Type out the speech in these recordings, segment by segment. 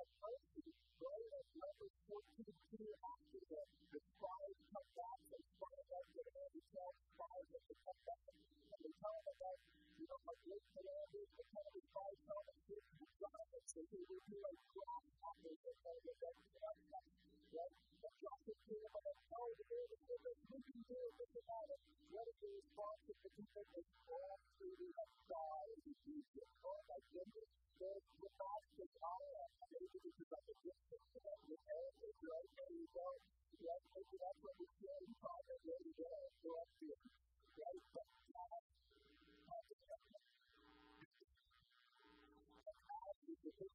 afraid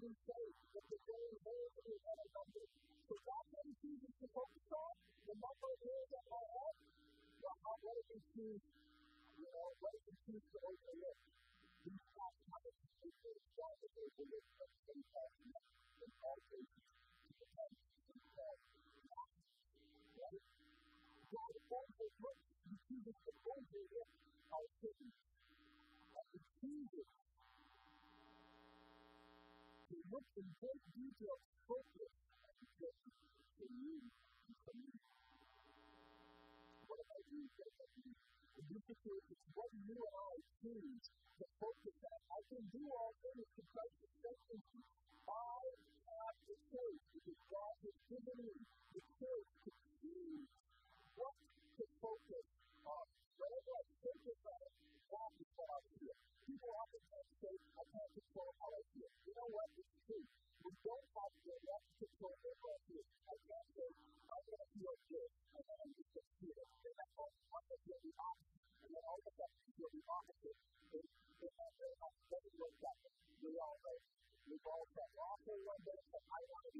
in that the same hold So God made Jesus to focus on, the not my hands at my Well, how what if you choose, you know, what if you choose to overlook these what in all cases to God looks in great detail focus to you me. What if I do this? The difficult is what you and choose to focus on. I can do all things to Christ I have the choice because God has given me the choice to choose what to focus on. Whatever I focus on, wrong before I do it. People often tend to say, I can't control how I feel. You know what? It's true. We don't have the right to control their well-being. I can't say, I'm going to feel good, and then I'm just going to feel it. And that's all I'm going to feel the opposite. And then all of that can feel the opposite. They, they have their health. That is what's happening. We all know. We've all felt awful one day, I want to be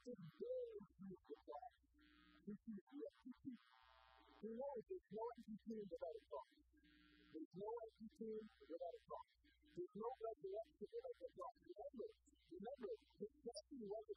the cops, to see if they had P.T. Who knows, there's no P.T. without a cops. There's no P.T. without a cops. the cops. Remember, remember, this is actually one of the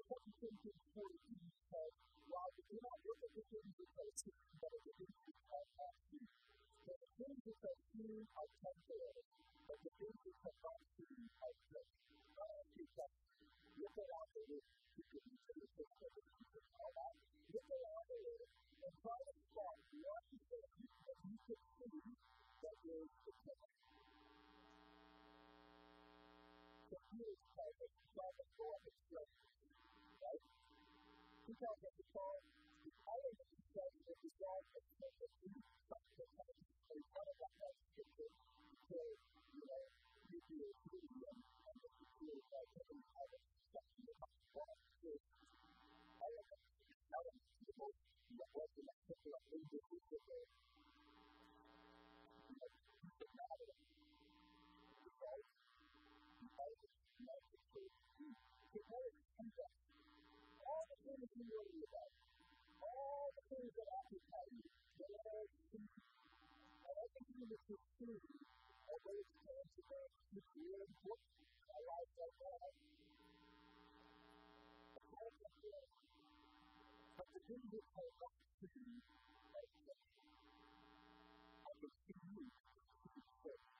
The second term, term 42, he said, while All the things you worry about, all the things that occupy you, they're all seen, and everything which is seen, although it's tragic, but it's a life like that, it's all temporary, but the things which are left to you are eternal. I can see you, I can see you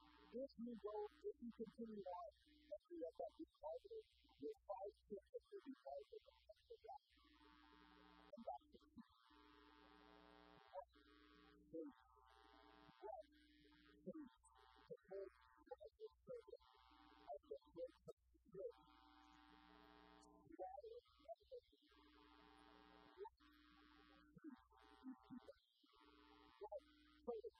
If you go, if you continue on, if you end up being barbared, your sidekick will be barbared and you're done. And that's the key. What faith, what faith to hold these as your children, as your folks, as What faith What courage?